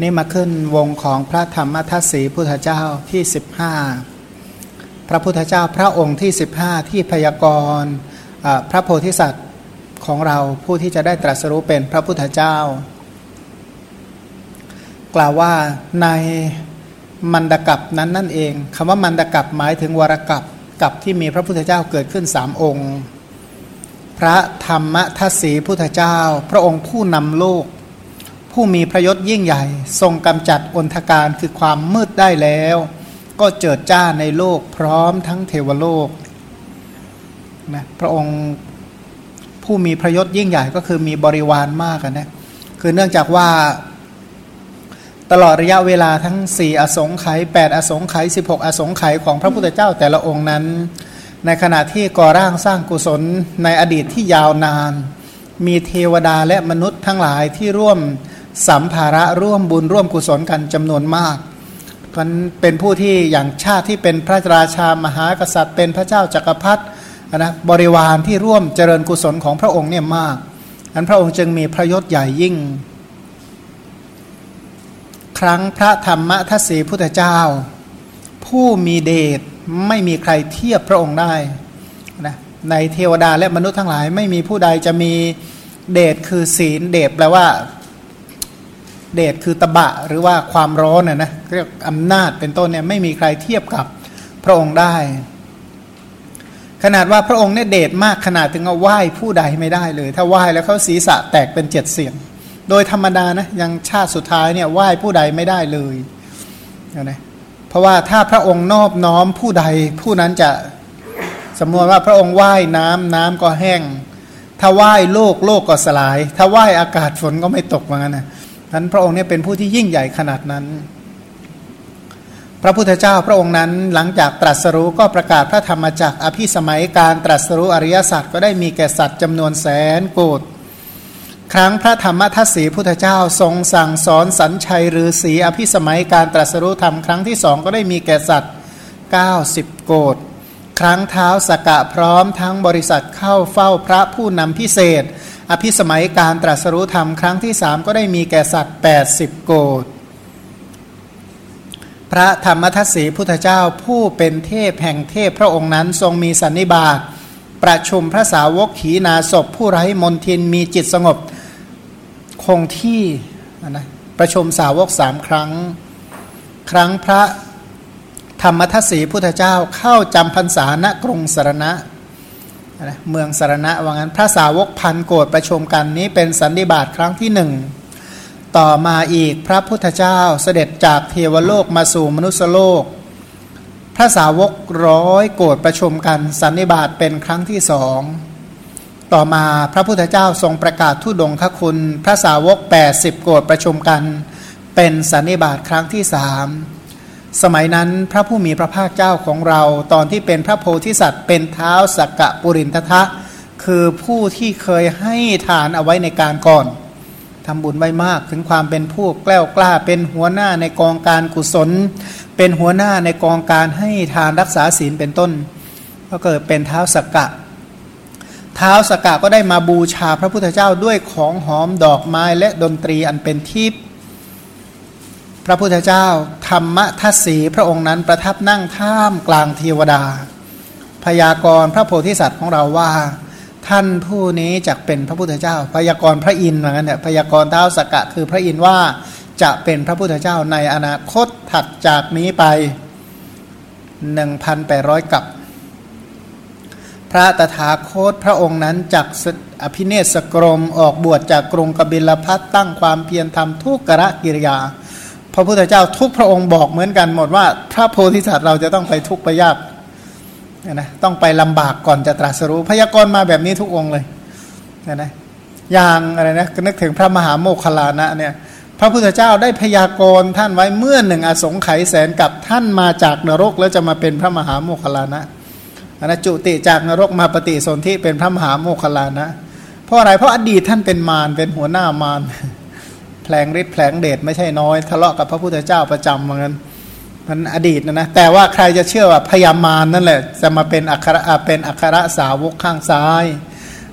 นี่มาขึ้นวงของพระธรรมทัศสีพุทธเจ้าที่ 15 พระพุทธเจ้าพระองค์ที่ 15 ที่พยากรณ์พระโพธิสัตว์ของเราผู้ที่จะได้ตรัสรู้เป็นพระพุทธเจ้า กล่าวว่าในมันดกับนั้นนั่นเองคำว่ามันดกับหมายถึงวรกับกับที่มีพระพุทธเจ้าเกิดขึ้นสามองค์ พระธรรมทัศสีพุทธเจ้า พระองค์ผู้นำโลก ผู้มีพระยศยิ่งใหญ่ ทรงกำจัดอนทการคือความมืดได้แล้ว ก็เจิดจ้าในโลกพร้อมทั้งเทวโลกนะพระองค์ผู้มีพระยศยิ่งใหญ่ก็คือมีบริวารมากนะคือเนื่องจากว่า ตลอดระยะเวลาทั้ง 4 อสงไขย8อสงไขย16 อสงไขยของพระพุทธเจ้าแต่ละองค์นั้น ในขณะที่ก่อร่างสร้างกุศลในอดีตที่ยาวนาน มีเทวดาและมนุษย์ทั้งหลายที่ร่วม สัมภาระร่วมบุญร่วมกุศลกันจำนวนมากมันเป็นผู้ที่อย่างชาติที่เป็นพระราชามหากษัตริย์ เป็นพระเจ้าจักรพรรดินะบริวารที่ร่วมเจริญกุศลของพระองค์เนี่ยมากอันพระองค์จึงมีพระยศใหญ่ยิ่ง ครั้งพระธรรมทัศสีพุทธเจ้า ผู้มีเดชไม่มีใครเทียบพระองค์ได้นะในเทวดาและมนุษย์ทั้งหลายไม่มีผู้ใดจะมีเดชคือศีลเดชแปลว่า เดชคือตบะหรือว่าความร้อนน่ยนะเรียกอำนาจเป็นต้นเนี่ยไม่มีใครเทียบกับพระองค์ได้ ขนาดว่าพระองค์เนี่ยเดชมากขนาดถึงเอาไหว้ผู้ใดไม่ได้เลย ถ้าไหว้แล้วเขาศีรษะแตกเป็นเจ็ดเสียง โดยธรรมดานะยังชาติสุดท้ายเนี่ยไหว้ผู้ใดไม่ได้เลยนะเพราะว่าถ้าพระองค์นอบน้อมผู้ใดผู้นั้นจะสมมติว่าพระองค์ไหว้น้ำน้ำก็แห้ง ถ้าไหว้โลกโลกก็สลาย ถ้าไหว้อากาศฝนก็ไม่ตกเหมือนกันนะ นั้นพระองค์เนี่ยเป็นผู้ที่ยิ่งใหญ่ขนาดนั้น พระพุทธเจ้าพระองค์นั้นหลังจากตรัสรู้ก็ประกาศพระธรรมจักรอภิสมัยการตรัสรู้อริยสัจก็ได้มีแก่สัตว์จำนวนแสนโกดครั้งพระธรรมทัศสีพุทธเจ้าทรงสั่งสอนสัญชัยหรือสีอภิสมัยการตรัสรู้ธรรมครั้งที่สองก็ได้มีแก่สัตว์ 90 โกดครั้งเท้าสกะพร้อมทั้งบริษัทเข้าเฝ้าพระผู้นำพิเศษ อภิสมัยการตรัสรู้ธรรมครั้งที่สามก็ได้มีแก่สัตว์80 โกดพระธรรมทัศสีพุทธเจ้าผู้เป็นเทพแห่งเทพพระองค์นั้นทรงมีสันนิบาตประชุมพระสาวกขีนาศพผู้ไร้มนทินมีจิตสงบคงที่นะประชุมสาวกสามครั้ง ครั้งพระธรรมทัศสีพุทธเจ้าเข้าจำพรรษาณกรุงสารณะนะ เมืองสารณะว่างั้น พระสาวกพันโกรธประชุมกันนี้เป็นสันนิบาตครั้งที่หนึ่งต่อมาอีกพระพุทธเจ้าเสด็จจากเทวโลกมาสู่มนุษยโลก พระสาวกร้อยโกรธประชุมกันสันนิบาตเป็นครั้งที่สองต่อมาพระพุทธเจ้าทรงประกาศทุดงคคุณ พระสาวก 80 โกรธประชุมกัน เป็นสันนิบาตครั้งที่สาม สมัยนั้นพระผู้มีพระภาคเจ้าของเราตอนที่เป็นพระโพธิสัตว์เป็นเท้าสักกะปุรินทะ คือผู้ที่เคยให้ทานเอาไว้ในการก่อนทำบุญไว้มากถึงความเป็นผู้แกล้วกล้า เป็นหัวหน้าในกองการกุศล เป็นหัวหน้าในกองการให้ทานรักษาศีลเป็นต้น ก็เกิดเป็นเท้าสักกะ เท้าสกกะก็ได้มาบูชาพระพุทธเจ้าด้วยของหอมดอกไม้และดนตรีอันเป็นทิพย์ พระพุทธเจ้า ธรรมทัศสีพระองค์นั้นประทับนั่งท่ามกลางเทวดา พยากรณ์พระโพธิสัตว์ของเราว่า ท่านผู้นี้จะเป็นพระพุทธเจ้า พยากรณ์พระอินทร์เหมือนกันเนี่ยพยากรณ์เท้าสกกะคือพระอินทร์ว่าจะเป็นพระพุทธเจ้าในอนาคตถัดจากนี้ไป 1,800 กับ พระตถาคตพระองค์นั้นจักอภิเนศกรมออกบวชจากกรุงกบิลพัทตั้งความเพียรทำทุกกระกิริยา พระพุทธเจ้าทุกพระองค์บอกเหมือนกันหมดว่า พระโพธิสัตว์เราจะต้องไปทุกข์ไปยากนะต้องไปลำบากก่อนจะตรัสรู้ พยากรณ์มาแบบนี้ทุกองค์เลยนะอย่างอะไรนะนึกถึงพระมหาโมคคลานะเนี่ยพระพุทธเจ้าได้พยากรณ์ท่านไว้เมื่อหนึ่งอสงไขยแสนกับท่านมาจากนรก แล้วจะมาเป็นพระมหาโมคคลานะนะจุติจากนรกมาปฏิสนธิเป็นพระมหาโมคคลานะ เพราะอะไรเพราะอดีตท่านเป็นมารเป็นหัวหน้ามาร แผลงฤทธิ์แผลงเดชไม่ใช่น้อยทะเลาะกับพระพุทธเจ้าประจำเหมือนกันมันอดีตนะนะแต่ว่าใครจะเชื่อว่าพยามารนั่นแหละ จะมาเป็นอัครเป็นอัครสาวกข้างซ้าย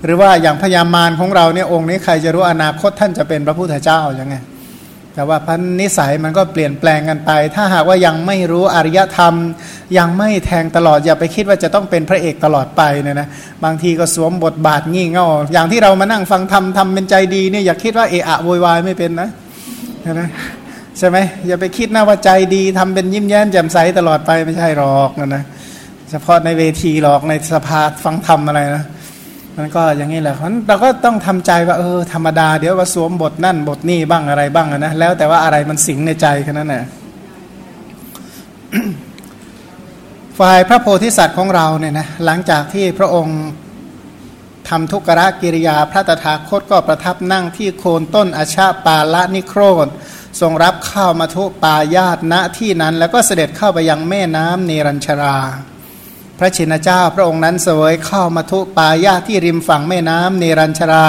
หรือว่าอย่างพยามารของเราเนี่ยองค์นี้ใครจะรู้อนาคตท่านจะเป็นพระพุทธเจ้ายัางไง แต่ว่าพันนิสัยมันก็เปลี่ยนแปลงกันไป ถ้าหากว่ายังไม่รู้อริยธรรม ยังไม่แทงตลอดอย่าไปคิดว่าจะต้องเป็นพระเอกตลอดไปเนี่ยนะบางทีก็สวมบทบาทงี่เง่าอย่างที่เรามานั่งฟังธรรมทำเป็นใจดีเนี่ยอย่าคิดว่าเอะอะโวยวายไม่เป็นนะนะใช่ไหมอย่าไปคิดนะว่าใจดีทำเป็นยิ้มแย้มแจ่มใสตลอดไปไม่ใช่หรอกนะนะเฉพาะในเวทีหรอกในสภาฟังธรรมอะไรนะ มันก็อย่างนี้แหละเพราะเราก็ต้องทำใจว่าเออธรรมดาเดี๋ยวว่าสวมบทนั่นบทนี่บ้างอะไรบ้างนะแล้วแต่ว่าอะไรมันสิงในใจแค่นั้นแหละฝ่ายพระโพธิสัตว์ของเราเนี่ยนะหลังจากที่พระองค์ทำทุกรกิริยาพระตถาคตก็ประทับนั่งที่โคนต้นอาชาปาละนิโครธทรงรับข้าวมาทุปายาตณที่นั้น แล้วก็เสด็จเข้าไปยังแม่น้ำเนรัญชรา พระชินเจ้าพระองค์นั้นเสวยเข้ามาทุปายาที่ริมฝั่งแม่น้ำเนรัญชรา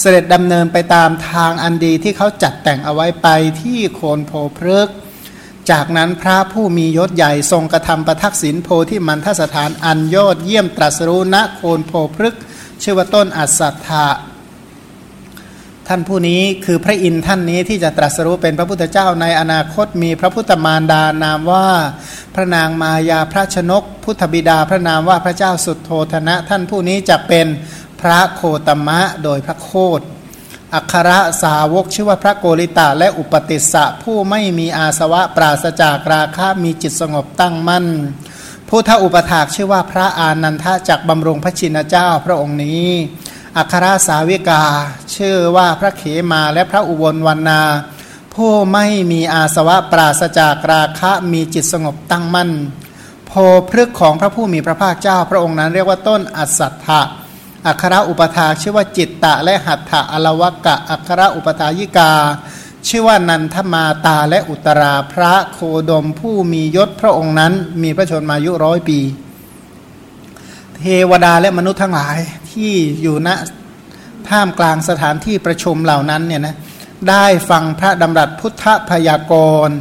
เสด็จดำเนินไปตามทางอันดีที่เขาจัดแต่งเอาไว้ไปที่โคนโพพฤกจากนั้นพระผู้มียศใหญ่ทรงกระทำประทักษิณโพที่มันทสถานอันยอดเยี่ยมตรัสรู้ณโคนโพพฤกชื่อว่าต้นอัศธา ท่านผู้นี้คือพระอินทร์ท่านนี้ที่จะตรัสรู้เป็นพระพุทธเจ้าในอนาคตมีพระพุทธมารดานามว่า พระนางมายาพระชนก พุทธบิดาพระนามว่าพระเจ้าสุดโทธนะ ท่านผู้นี้จะเป็นพระโคตมะโดยพระโคดอัครสาวกชื่อว่าพระโกริตาและอุปติสสะผู้ไม่มีอาสวะปราศจากราคะมีจิตสงบตั้งมั่นผู้ท้าอุปถากชื่อว่าพระอานันทะจากบำรงพระชินเจ้าพระองค์นี้ อัครสาวิกา ชื่อว่าพระเขมาและพระอุบลวันนาผู้ไม่มีอาสวะปราศจากราคะมีจิตสงบตั้งมั่น โพพฤกของพระผู้มีพระภาคเจ้าพระองค์นั้นเรียกว่าต้นอัสัทธะอัครอุปถาชื่อว่าจิตตะและหัตถะอลวกะอัครอุปถายิกา ชื่อว่านันทมาตาและอุตราพระโคดมผู้มียศพระองค์นั้นมีพระชนมายุร้อยปี เทวดาและมนุษย์ทั้งหลายที่อยู่ณท่ามกลางสถานที่ประชุมเหล่านั้นเนี่ยนะได้ฟังพระดำรัสพุทธพยากรณ์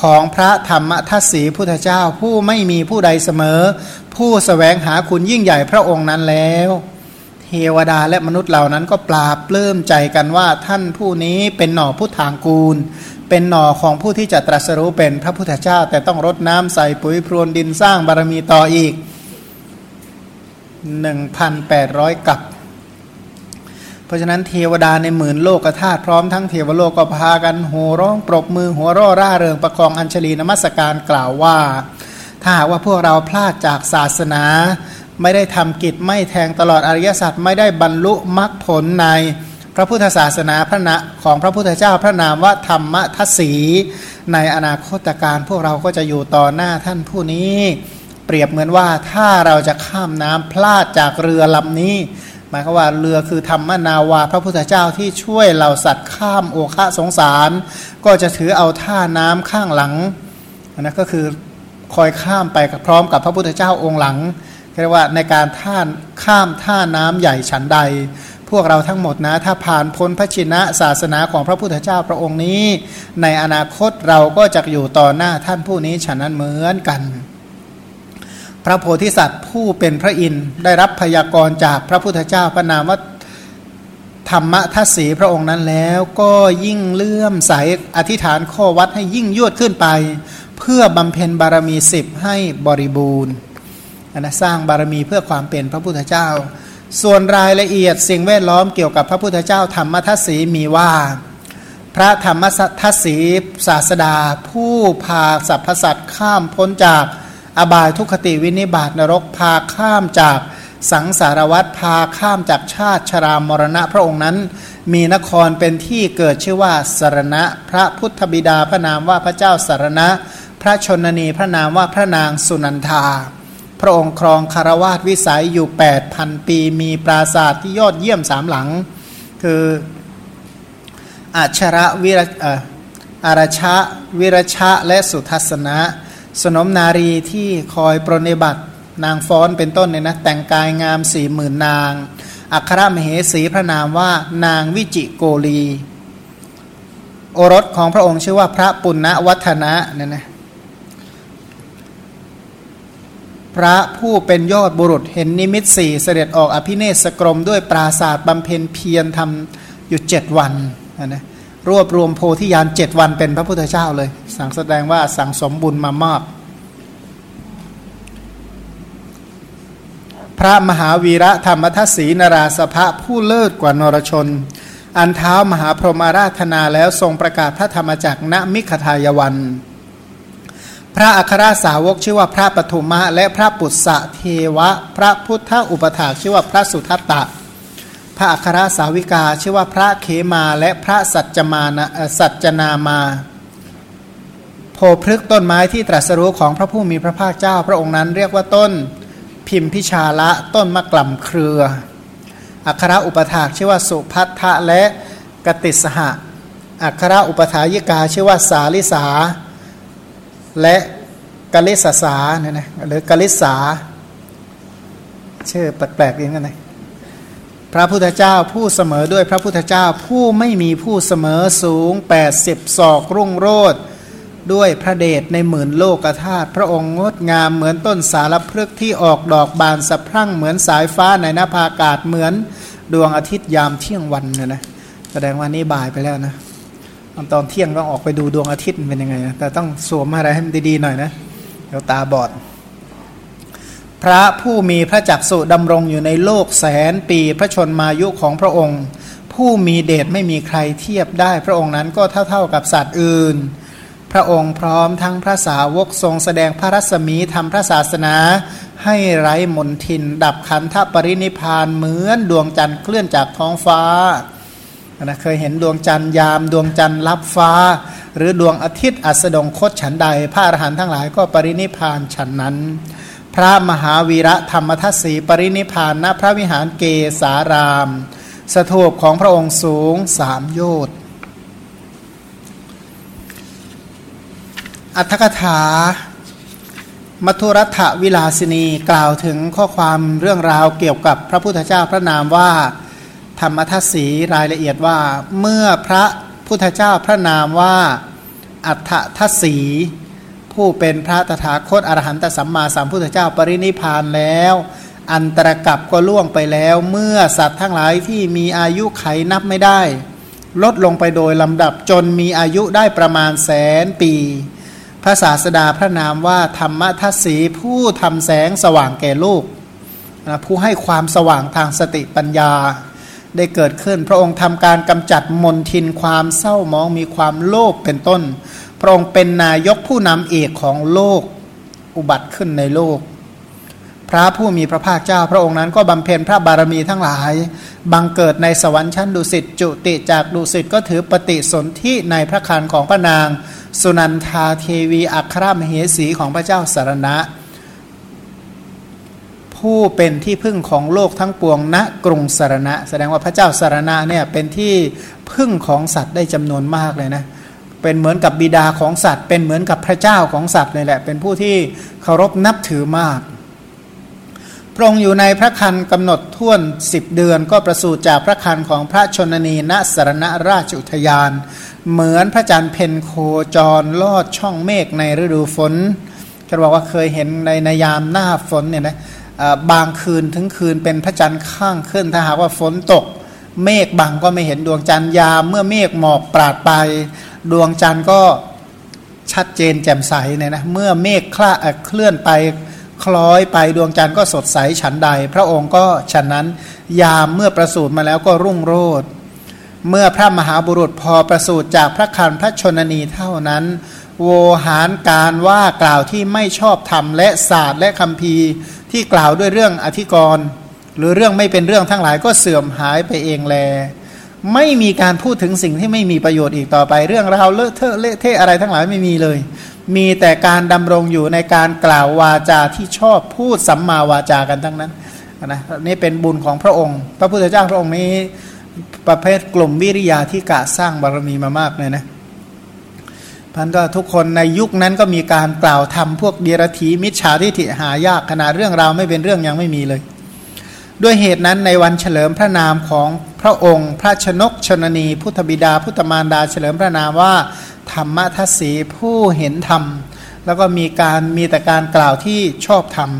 ของพระธรรมทัศสีพุทธเจ้าผู้ไม่มีผู้ใดเสมอ ผู้สแสวงหาคุณยิ่งใหญ่พระองค์นั้นแล้ว เทวดาและมนุษย์เหล่านั้นก็ปราบปลื้มใจกันว่าท่านผู้นี้เป็นหน่อพุทธางกูล เป็นหน่อของผู้ที่จะตรัสรู้เป็นพระพุทธเจ้า แต่ต้องรดน้ำใส่ปุ๋ยพรวนดินสร้างบารมีต่ออีก 1,800 กับ เพราะฉะนั้นเทวดาในหมื่นโลกธาตุพร้อมทั้งเทวโลกก็พากันโห่ร้องปรบมือหัวร่อร่าเริงประคองอัญชลีนมัสการกล่าวว่า ถ้าหากว่าพวกเราพลาดจากศาสนา ไม่ได้ทำกิจไม่แทงตลอดอริยสัจไม่ได้บรรลุมรรคผลในพระพุทธศาสนาพระนะของพระพุทธเจ้าพระนามว่าธรรมทัศสี ในอนาคตการพวกเราก็จะอยู่ต่อหน้าท่านผู้นี้ เปรียบเหมือนว่าถ้าเราจะข้ามน้ำพลาดจากเรือลำนี้ หมายความว่าเรือคือธรรมนาวา พระพุทธเจ้าที่ช่วยเหล่าสัตว์ข้ามโอคะสงสาร ก็จะถือเอาท่าน้ำข้างหลังนะก็คือคอยข้ามไปพร้อมกับพระพุทธเจ้าองค์หลังเรียกว่าในการท่านข้ามท่าน้ำใหญ่ฉันใด พวกเราทั้งหมดนะถ้าผ่านพ้นพระชินะศาสนาของพระพุทธเจ้าพระองค์นี้ ในอนาคตเราก็จะอยู่ต่อหน้าท่านผู้นี้ฉะนั้นเหมือนกัน พระโพธิสัตว์ผู้เป็นพระอินทร์ได้รับพยากรณ์จากพระพุทธเจ้าพระนามว่าธรรมทัศสีพระองค์นั้นแล้วก็ยิ่งเลื่อมใสอธิษฐานข้อวัดให้ยิ่งยวดขึ้นไป เพื่อบำเพ็ญบารมีสิบให้บริบูรณ์นะสร้างบารมีเพื่อความเป็นพระพุทธเจ้า ส่วนรายละเอียดสิ่งแวดล้อมเกี่ยวกับพระพุทธเจ้าธรรมทัศสีมีว่า พระธรรมทัศสีศาสดา ผู้พาสรรพสัตว์ข้ามพ้นจาก อบายทุคติวินิบาตนรกพาข้ามจากสังสารวัตรพาข้ามจากชาติชรามรณะพระองค์นั้น มีนครเป็นที่เกิดชื่อว่าสารณะ พระพุทธบิดาพระนามว่าพระเจ้าสารณะ พระชนนีพระนามว่าพระนางสุนันทา พระองค์ครองคารวาสวิสัยอยู่ 8,000 ปี มีปราสาทที่ยอดเยี่ยมสามหลัง คืออัชระวิรอารชะวิรชะและสุทัศนะ สนมนารีที่คอยปรนิบัติ นางฟ้อนเป็นต้นเนี่ยนะแต่งกายงามสี่หมื่นนาง อัครมเหสีพระนามว่านางวิจิโกลี โอรสของพระองค์ชื่อว่าพระปุณณวัฒนะเนี่ยนะพระผู้เป็นยอดบุรุษเห็นนิมิตสี่เสด็จออกอภิเนศกรมด้วยปราศาสตร์บำเพ็ญเพียรทำอยู่เจ็ดวันนะ รวบรวมโพธิญาณเจ็ดวันเป็นพระพุทธเจ้าเลย สั่งแสดงว่าสั่งสมบุญมามาก พระมหาวีระธรรมทัศสีนราสภะผู้เลิศกว่านรชน อันเท้ามหาพรหมาราธนาแล้วทรงประกาศพระธรรมจักรณมิขทายวัน พระอัครสาวกชื่อว่าพระปฐุมะและพระปุษะเทวะ พระพุทธอุปถาชื่อว่าพระสุทัตตะ พระอัครสาวิกาชื่อว่าพระเขมาและพระสัจจมานะสัจจนามาโพพฤกต้นไม้ที่ตรัสรู้ของพระผู้มีพระภาคเจ้า พระองค์นั้นเรียกว่าต้นพิมพิชาละต้นมะกล่ำเครือ อัครอุปถากชื่อว่าสุพัทธะและกติสหะ อัครอุปถายิกาชื่อว่าสาลิสา และกลิสสาเนี่ยนะหรือกลิสาชื่อแปลกๆอย่างนั้นนะ พระพุทธเจ้าผู้เสมอด้วยพระพุทธเจ้าผู้ไม่มีผู้เสมอสูง 80 ศอกรุ่งโรดด้วยพระเดชในหมื่นโลกธาตุพระองค์งดงามเหมือนต้นสารพฤกษ์ที่ออกดอกบานสะพรั่งเหมือนสายฟ้าในนภาอากาศเหมือนดวงอาทิตย์ยามเที่ยงวันเนี่ยนะแสดงว่านี้บ่ายไปแล้วนะตอนเที่ยงต้องออกไปดูดวงอาทิตย์เป็นยังไงนะแต่ต้องสวมอะไรให้มันดีๆหน่อยนะเดี๋ยวตาบอด พระผู้มีพระจักสุดำรงอยู่ในโลกแสนปีพระชนมายุของพระองค์ ผู้มีเดชไม่มีใครเทียบได้ พระองค์นั้นก็เท่าๆกับสัตว์อื่น พระองค์พร้อมทั้งพระสาวกทรงแสดงพระรัศมีทำพระศาสนา ให้ไร้มนทิน ดับขันธปรินิพานเหมือนดวงจันทร์เคลื่อนจากท้องฟ้านะเคยเห็นดวงจันทร์ยามดวงจันทร์ลับฟ้า หรือดวงอาทิตย์อัสดงคตฉันใด พระอรหันต์ทั้งหลายก็ปรินิพานฉันนั้น พระมหาวีระธรรมทัศสีปรินิพานณพระวิหารเกสาราม สถูปของพระองค์สูงสามโยชน์อัตถกถา มัทุรัฐวิลาสินีกล่าวถึงข้อความเรื่องราวเกี่ยวกับพระพุทธเจ้าพระนามว่า ธรรมทัศสีรายละเอียดว่า เมื่อพระพุทธเจ้าพระนามว่า อัฏฐทัศสี ผู้เป็นพระตถาคตอรหันตสัมมาสัมพุทธเจ้าปรินิพานแล้ว อันตรกับก็ล่วงไปแล้ว เมื่อสัตว์ทั้งหลายที่มีอายุไขนับไม่ได้ ลดลงไปโดยลำดับจนมีอายุได้ประมาณแสนปี พระศาสดาพระนามว่าธรรมทัศสีผู้ทำแสงสว่างแก่ลูกนะผู้ให้ความสว่างทางสติปัญญา ได้เกิดขึ้น พระองค์ทำการกำจัดมนทินความเศร้ามองมีความโลภเป็นต้น ระองค์เป็นนายกผู้นำเอกของโลกอุบัติขึ้นในโลก พระผู้มีพระภาคเจ้า พระองค์นั้นก็บำเพ็ญพระบารมีทั้งหลาย บังเกิดในสวรรค์ชั้นดุสิตจุติจากดุสิตก็ถือปฏิสนธิในพระคันของพระนาง สุนันทาเทวีอัครมเหสีของพระเจ้าสารณะ ผู้เป็นที่พึ่งของโลกทั้งปวงณกรุงสารณะ แสดงว่าพระเจ้าสารณะเนี่ยเป็นที่พึ่งของสัตว์ได้จำนวนมากเลยนะเเป็นเหมือนกับบิดาของสัตว์ เป็นเหมือนกับพระเจ้าของสัตว์เลยแหละ เป็นผู้ที่เคารพนับถือมากพระองค์อยู่ในพระคันกำหนดท่วนสิบเดือนก็ประสูติจากพระคันของพระชนนีณสรณราชอุทยาน เหมือนพระจันทร์เพนโคจรลอดช่องเมฆในฤดูฝนจะบอกว่าเคยเห็นในนยามหน้าฝนเนี่ยนะบางคืนถึงคืนเป็นพระจันทร์ข้างขึ้นถ้าหากว่าฝนตก เมฆบังก็ไม่เห็นดวงจันทร์ยามเมื่อเมฆหมอกปราดไป ดวงจันทร์ก็ชัดเจนแจ่มใสเนี่ยนะเมื่อเมฆคลาเคลื่อนไปคล้อยไปดวงจันทร์ก็สดใสฉันใด พระองค์ก็ฉันนั้นยามเมื่อประสูติมาแล้วก็รุ่งโรจน์เมื่อพระมหาบุรุษพอประสูติจากพระคันพระชนนีเท่านั้น โวหารการว่ากล่าวที่ไม่ชอบธรรมและศาสตร์และคำพีที่กล่าวด้วยเรื่องอธิกรณ์หรือเรื่องไม่เป็นเรื่องทั้งหลายก็เสื่อมหายไปเองแล ไม่มีการพูดถึงสิ่งที่ไม่มีประโยชน์อีกต่อไป เรื่องราวเลอะเทอะเละเทะอะไรทั้งหลายไม่มีเลย มีแต่การดำรงอยู่ในการกล่าววาจาที่ชอบพูดสัมมาวาจากันทั้งนั้นนะนี่เป็นบุญของพระองค์ พระพุทธเจ้าพระองค์นี้ประเภทกลุ่มวิริยาที่กะสร้างบารมีมามากเลยนะพันก็ทุกคนในยุคนั้นก็มีการกล่าวทำพวกเดียรถีมิจฉาทิฏฐิหายากขนาดเรื่องราวไม่เป็นเรื่องยังไม่มีเลย ด้วยเหตุนั้นในวันเฉลิมพระนามของพระองค์ พระชนกชนนี พุทธบิดา พุทธมารดาเฉลิมพระนามว่า ธรรมทัศสีผู้เห็นธรรม แล้วก็มีการมีแต่การกล่าวที่ชอบธรรม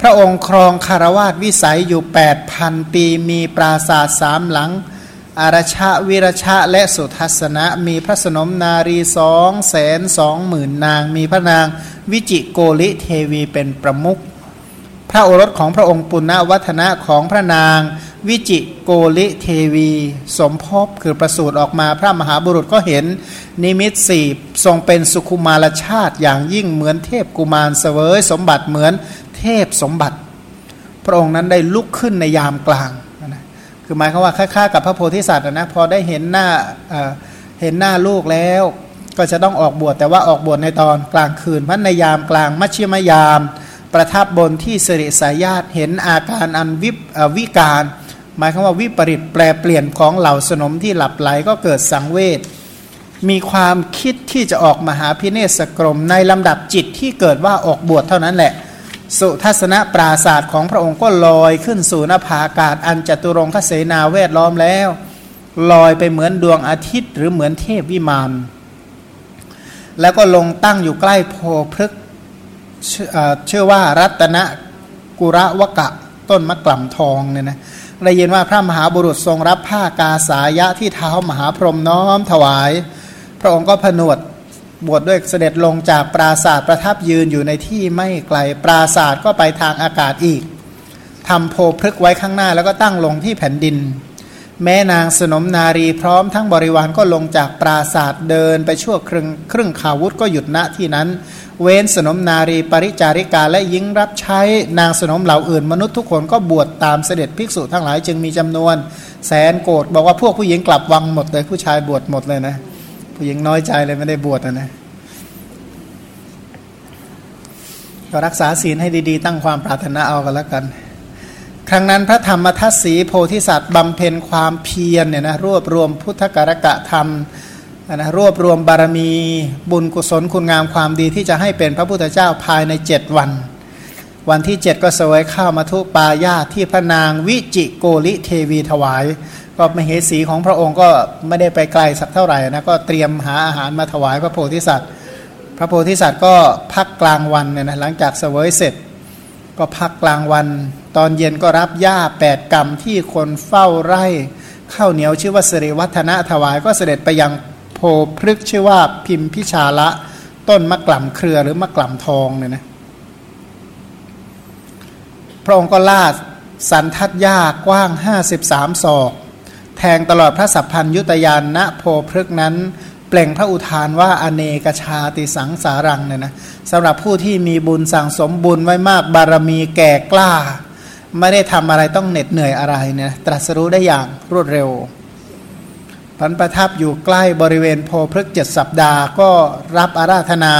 พระองค์ครองคารวาสวิสัยอยู่ 8,000 ปีมีปราสาทสามหลัง อารชะวิรชะและสุทัศนะ มีพระสนมนารีสองแสนสองหมื่นนาง มีพระนางวิจิโกริเทวีเป็นประมุข พระโอรสของพระองค์ปุณณวัฒนะของพระนาง วิจิโกลิเทวี สมภพคือประสูติออกมาพระมหาบุรุษก็เห็น นิมิตสี่ทรงเป็นสุขุมารชาติอย่างยิ่งเหมือนเทพกุมารเสวยสมบัติเหมือนเทพสมบัติ พระองค์นั้นได้ลุกขึ้นในยามกลางนะคือหมายความว่าค่าๆกับพระโพธิสัตว์นะพอได้เห็นหน้าเเห็นหน้าลูกแล้วก็จะต้องออกบวชแต่ว่าออกบวชในตอนกลางคืนพันในยามกลางมัชชิมยาม ประทับบนที่สิริสายญาติเห็นอาการอันวิบวิการ หมายความว่าวิปริตแปลเปลี่ยนของเหล่าสนมที่หลับไหลก็เกิดสังเวชมีความคิดที่จะออกมาหาพิเนศกรม ในลำดับจิตที่เกิดว่าออกบวชเท่านั้นแหละ สุทัศนปราศาสตร์ของพระองค์ก็ลอยขึ้นสู่นภาอากาศอันจตุรงคเสนาเวทล้อมแล้ว ลอยไปเหมือนดวงอาทิตย์หรือเหมือนเทพวิมานแล้วก็ลงตั้งอยู่ใกล้โพพฤกเชื่อว่ารัตนกุระวกะต้นมะกล่ำทองเนี่ยนะได้ยินว่าพระมหาบุรุษทรงรับผ้ากาสายะที่เท้ามหาพรหมน้อมถวาย พระองค์ก็ผนวดบวชดด้วยเสด็จลงจากปราศาสตร์ประทับยืนอยู่ในที่ไม่ไกลปราศาสตร์ก็ไปทางอากาศอีกทำโพพฤกไว้ข้างหน้าแล้วก็ตั้งลงที่แผ่นดิน แม่นางสนมนารีพร้อมทั้งบริวารก็ลงจากปราศาสตร์เดินไปชั่วครึ่งครึ่งขาวุธก็หยุดณที่นั้น เว้นสนมนารีปริจาริกาและยิงรับใช้นางสนมเหล่าอื่นมนุษย์ทุกคนก็บวชตามเสด็จภิกษุทั้งหลายจึงมีจำนวน แสนโกรธบอกว่าพวกผู้หญิงกลับวังหมดเลยผู้ชายบวชหมดเลยนะ ผู้หญิงน้อยใจเลยไม่ได้บวชนะนะก็รักษาศีลให้ดีๆ ตั้งความปรารถนาเอากันแล้วกัน ครั้งนั้นพระธรรมทัศสีโพธิสัตว์บำเพ็ญความเพียรเนี่ยนะรวบรวมพุทธการกะธรรมนะรวบรวมบารมีบุญกุศลคุณงามความดีที่จะให้เป็นพระพุทธเจ้าภายในเจ็ดวัน วันที่เจ็ดก็สวยข้าวมาทุปายาที่พระนางวิจิโกริเทวีถวาย ก็มเหสีของพระองค์ก็ไม่ได้ไปไกลสักเท่าไหร่นะก็เตรียมหาอาหารมาถวายพระโพธิสัตว์ พระโพธิสัตว์ก็พักกลางวันเนี่ยนะหลังจากเสวยเสร็จ ก็พักกลางวัน ตอนเย็นก็รับหญ้าแปดกรรมที่คนเฝ้าไร่ข้าวเหนียวชื่อว่าสิริวัฒนะถวายก็เสด็จไปยังโพพฤกชื่อว่าพิมพิชาละ ต้นมะกล่ำเครือหรือมะกล่ำทองเนี่ยนะพระองค์ก็ลาดสันทัดยากว้างห้าสิบสามศอก แทงตลอดพระสัพพัญยุตยานณโพพฤกนั้น ล่งพระอุทานว่า อเนกชาติสังสารังเนี่ยนะสำหรับผู้ที่มีบุญสั่งสมบุญไว้มากบารมีแก่กล้า ไม่ได้ทำอะไรต้องเหน็ดเหนื่อยอะไรเนี่ยตรัสรู้ได้อย่างรวดเร็วพันประทับอยู่ใกล้บริเวณโพพฤกเจ็ดสัปดาห์ก็รับอาราธนา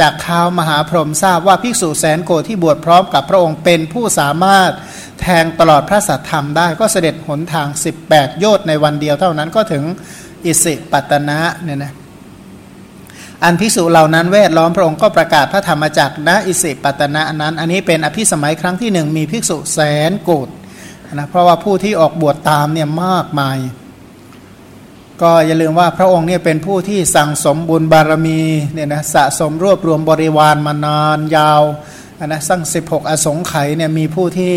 จากเท้ามหาพรหมทราบว่าภิกษุแสนโกที่บวชพร้อมกับพระองค์เป็นผู้สามารถแทงตลอดพระสัทธรรมได้ก็เสด็จหนทาง 18 โยชน์ในวันเดียวเท่านั้นก็ถึง อิสิปตนะเนี่ยนะอันภิกษุเหล่านั้นแวดล้อมพระองค์ก็ประกาศพระธรรมจักรณอิสิปตนะนั้น อันนี้เป็นอภิสมัยครั้งที่หนึ่งมีภิกษุแสนโกดนะเพราะว่าผู้ที่ออกบวชตามเนี่ยมากมาย ก็อย่าลืมว่าพระองค์เนี่ยเป็นผู้ที่สั่งสมบุญบารมีเนี่ยนะสะสมรวบรวมบริวารมานานยาวนะสั่ง16 อสงไขยเนี่ยมีผู้ที่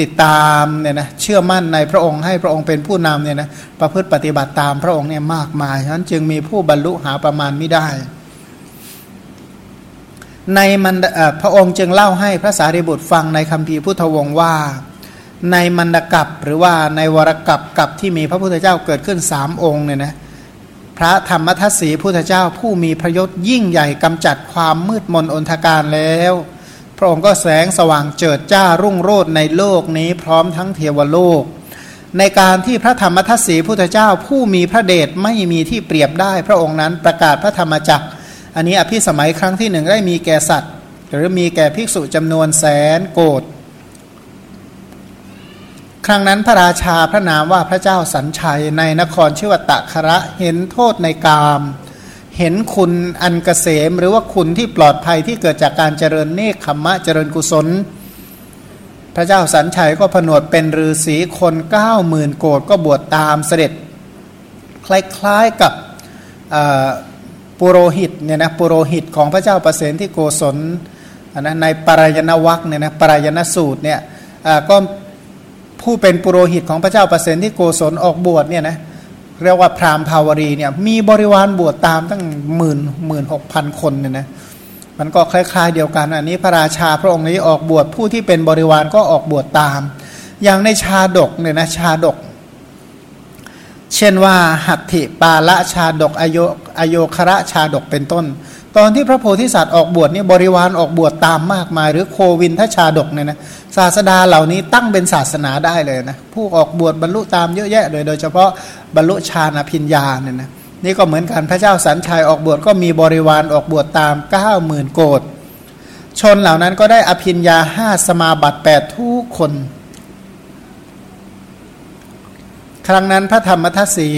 ติดตามเนี่ยนะเชื่อมั่นในพระองค์ให้พระองค์เป็นผู้นำเนี่ยนะประพฤติปฏิบัติตามพระองค์เนี่ยมากมายฉะนั้นจึงมีผู้บรรลุหาประมาณไม่ได้ ในมันพระองค์จึงเล่าให้พระสารีบุตรฟังในคำพีพุทธวงศ์ว่า ในมันดกับหรือว่าในวรกับกับที่มีพระพุทธเจ้าเกิดขึ้นสามองค์เนี่ยนะพระธรรมทัศสีพุทธเจ้าผู้มีพระยศยิ่งใหญ่กำจัดความมืดมนอนทการแล้ว ระองค์ก็แสงสว่างเจิดจ้ารุ่งโรจน์ในโลกนี้พร้อมทั้งเทวโลก ในการที่พระธรรมทัศสีพุทธเจ้าผู้มีพระเดชไม่มีที่เปรียบได้ พระองค์นั้นประกาศพระธรรมจักร อันนี้อภิสมัยครั้งที่หนึ่งได้มีแก่สัตว์ หรือมีแก่ภิกษุจำนวนแสนโกดครั้งนั้นพระราชาพระนามว่าพระเจ้าสัญชัยในนครชื่อวตะคระเห็นโทษในกาม เห็นคุณอันกเกษมหรือว่าคุณที่ปลอดภัยที่เกิดจากการเจริญเนคขมมะเจริญกุศล พระเจ้าสัญชัยก็ผนวดเป็นฤาษีคนเก้าหมื่นโกดก็บวชตามเสด็จ คล้ายๆกับปุโรหิตเนี่ยนะปุโรหิตของพระเจ้าประเสนที่โกศลนะในปรายณวัคเนี่ยนะปรายณสูตรเนี่ยก็ผู้เป็นปุโรหิตของพระเจ้าประเสนที่โกศลออกบวชเนี่ยนะเเรียกว่าพราหมณ์ภาวรีเนี่ยมีบริวารบวชตามตั้งหมื่นหมื่นหกพันคนเนี่ยนะมันก็คล้ายๆเดียวกันอันนี้พระราชาพระองค์นี้ออกบวชผู้ที่เป็นบริวารก็ออกบวชตาม อย่างในชาดกเนี่ยนะชาดก เช่นว่าหัตถิปาละชาดกอโยอโยคระชาดกเป็นต้น ตอนที่พระโพธิสัตว์ออกบวชนี่บริวารออกบวชตามมากมาย หรือโควินทชาดกเนี่ยนะศาสดาเหล่านี้ตั้งเป็นศาสนาได้เลยนะผู้ออกบวชบรรลุตามเยอะแยะเลยโดยเฉพาะบรรลุฌานอภิญญาเนี่ยนะนี่ก็เหมือนกันพระเจ้าสันชัยออกบวชก็มีบริวารออกบวชตาม9ก้าหมื่นโกดชนเหล่านั้นก็ได้อภิญญาห้าสมาบัติแปดทุกคน ครั้งนั้นพระธรรมทัศสี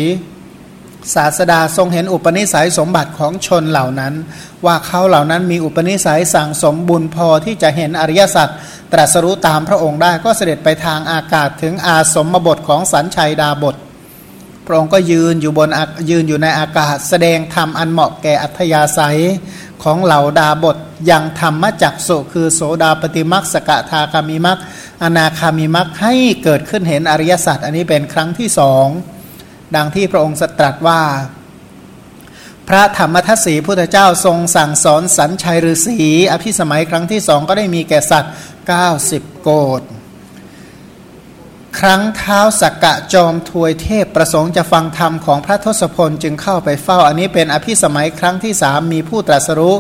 ศาสดาทรงเห็นอุปนิสัยสมบัติของชนเหล่านั้น ว่าเขาเหล่านั้นมีอุปนิสัยสั่งสมบุญพอที่จะเห็นอริยสัจตรัสรู้ตามพระองค์ได้ก็เสด็จไปทางอากาศถึงอาสมบทของสันชัยดาบท พระองค์ก็ยืนอยู่บนยืนอยู่ในอากาศ แสดงธรรมอันเหมาะแก่อัธยาศัยของเหล่าดาบทยังธรรมจักสุคือโสดาปฏิมักสกทาคามิมักอนาคามิมักให้เกิดขึ้นเห็นอริยสัจอันนี้เป็นครั้งที่สอง ดังที่พระองค์ตรัสว่า พระธรรมทัศสีพุทธเจ้าทรงสั่งสอนสัญชัยฤาษีอภิสมัยครั้งที่สองก็ได้มีแก่สัตว์ 90 โกดครั้งเท้าสักกะจอมทวยเทพประสงค์จะฟังธรรมของพระทศพลจึงเข้าไปเฝ้า อันนี้เป็นอภิสมัยครั้งที่สามมีผู้ตรัสรู้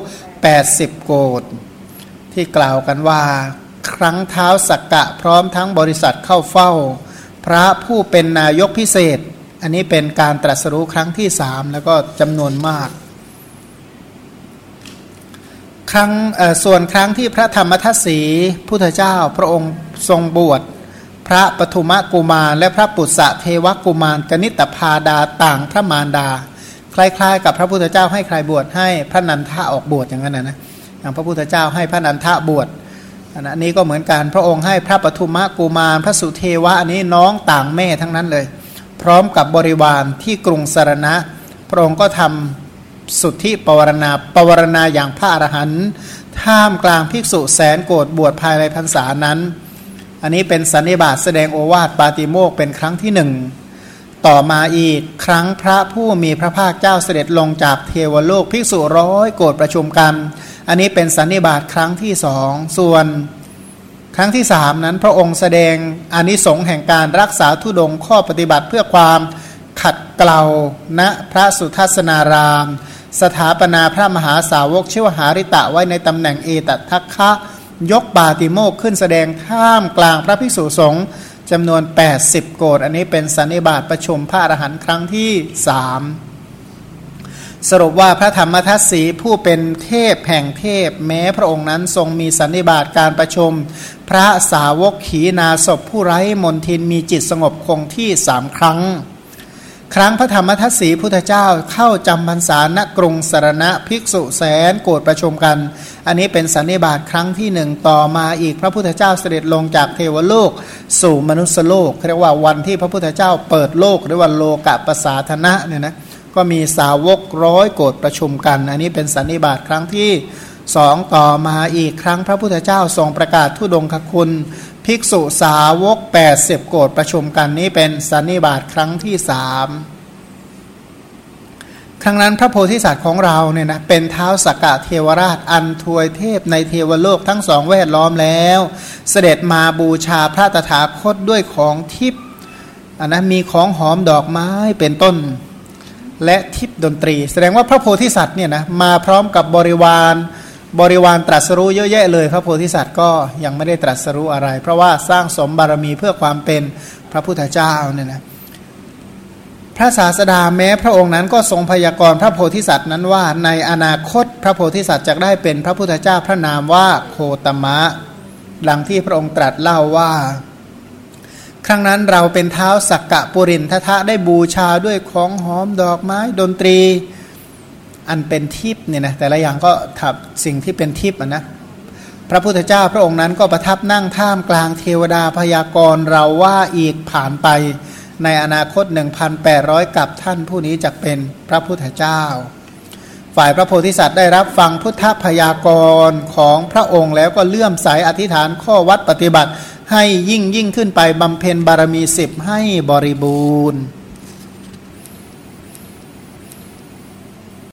80 โกดที่กล่าวกันว่า ครั้งเท้าสักกะพร้อมทั้งบริษัทเข้าเฝ้า พระผู้เป็นนายกพิเศษ อันนี้เป็นการตรัสรู้ครั้งที่สามแล้วก็จำนวนมาก ครั้งส่วนครั้งที่พระธรรมทัศสีพุทธเจ้าพระองค์ทรงบวชพระปฐุมกุมารและพระปุษะเทวกุมารกนิตพาดาต่างพระมารดา คล้ายๆ กับพระพุทธเจ้าให้ใครบวชให้พระนันทะออกบวชอย่างนั้นนะนะอย่างพระพุทธเจ้าให้พระนันทะบวชอันนี้ก็เหมือนกันพระองค์ให้พระปฐุมกุมารพระสุเทวะอันนี้น้องต่างแม่ทั้งนั้นเลย พร้อมกับบริวารที่กรุงสารณะ พระองค์ก็ทำสุทธิปวารณาปวารณาอย่างพระอรหันต์ท่ามกลางภิกษุแสนโกรธบวชภายในพรรษานั้น อันนี้เป็นสันนิบาตแสดงโอวาทปาติโมกเป็นครั้งที่หนึ่งต่อมาอีกครั้งพระผู้มีพระภาคเจ้าเสด็จลงจากเทวโลกภิกษุร้อยโกรธประชุมกัน อันนี้เป็นสันนิบาตครั้งที่สองส่วน ครั้งที่สามนั้นพระองค์แสดงอนิสงส์แห่งการรักษาทุดงข้อปฏิบัติเพื่อความขัดเกลาณพระสุทัศนาราม สถาปนาพระมหาสาวกชื่อวหาริตะไว้ในตำแหน่งเอตทัคคะยกบาติโมกขึ้นแสดงท่ามกลางพระภิกษุสงฆ์จำนวน 80 โกดอันนี้เป็นสันนิบาตประชุมพระอรหันต์ครั้งที่สาม สรุปว่าพระธรรมทัศสีผู้เป็นเทพแห่งเทพ แม้พระองค์นั้นทรงมีสันนิบาตการประชุม พระสาวกขีนาศพผู้ไร้มนทินมีจิตสงบคงที่สามครั้ง ครั้งพระธรรมทัศสีพุทธเจ้าเข้าจำพรรษาณกรุงสารณะภิกษุแสนโกรธประชุมกัน อันนี้เป็นสันนิบาตครั้งที่หนึ่งต่อมาอีกพระพุทธเจ้าเสด็จลงจากเทวโลก สู่มนุษยโลกเรียกว่าวันที่พระพุทธเจ้าเปิดโลกหรือว่าโลกะปสาธนะเนี่ยนะ ก็มีสาวกร้อยโกรธประชุมกัน อันนี้เป็นสันนิบาตครั้งที่สองต่อมาอีกครั้งพระพุทธเจ้าทรงประกาศทุดงคคุณ ภิกษุสาวก 80 โกรธประชุมกันนี้เป็นสันนิบาตครั้งที่สามครั้งนั้นพระโพธิสัตว์ของเราเนี่ยนะเป็นเท้าสกกะเทวราชอันทวยเทพในเทวโลกทั้งสองแวดล้อมแล้ว เสด็จมาบูชาพระตถาคตด้วยของทิพย์อันนะมีของหอมดอกไม้เป็นต้น และทิพดนตรี แสดงว่าพระโพธิสัตว์เนี่ยนะมาพร้อมกับบริวารบริวารตรัสรู้เยอะแยะเลยพระโพธิสัตว์ก็ยังไม่ได้ตรัสรู้อะไร เพราะว่าสร้างสมบารมีเพื่อความเป็นพระพุทธเจ้าเนี่ยนะพระศาสดาแม้พระองค์นั้นก็ทรงพยากรณ์พระโพธิสัตว์นั้นว่า ในอนาคตพระโพธิสัตว์จะได้เป็นพระพุทธเจ้าพระนามว่าโคตมะ ดังที่พระองค์ตรัสเล่าว่า ครั้งนั้นเราเป็นเท้าสักกะปุรินทะได้บูชาด้วยของหอมดอกไม้ดนตรี อันเป็นทิพย์เนี่ยนะแต่ละอย่างก็ถับสิ่งที่เป็นทิพย์นะพระพุทธเจ้าพระองค์นั้นก็ประทับนั่งท่ามกลางเทวดาพยากรณ์เราว่าอีกผ่านไปในอนาคต 1,800 กับท่านผู้นี้จะเป็นพระพุทธเจ้า ฝ่ายพระโพธิสัตว์ได้รับฟังพุทธพยากรณ์ของพระองค์แล้วก็เลื่อมใสอธิษฐานข้อวัดปฏิบัติ ให้ยิ่งยิ่งขึ้นไปบำเพ็ญบารมีสิบให้บริบูรณ์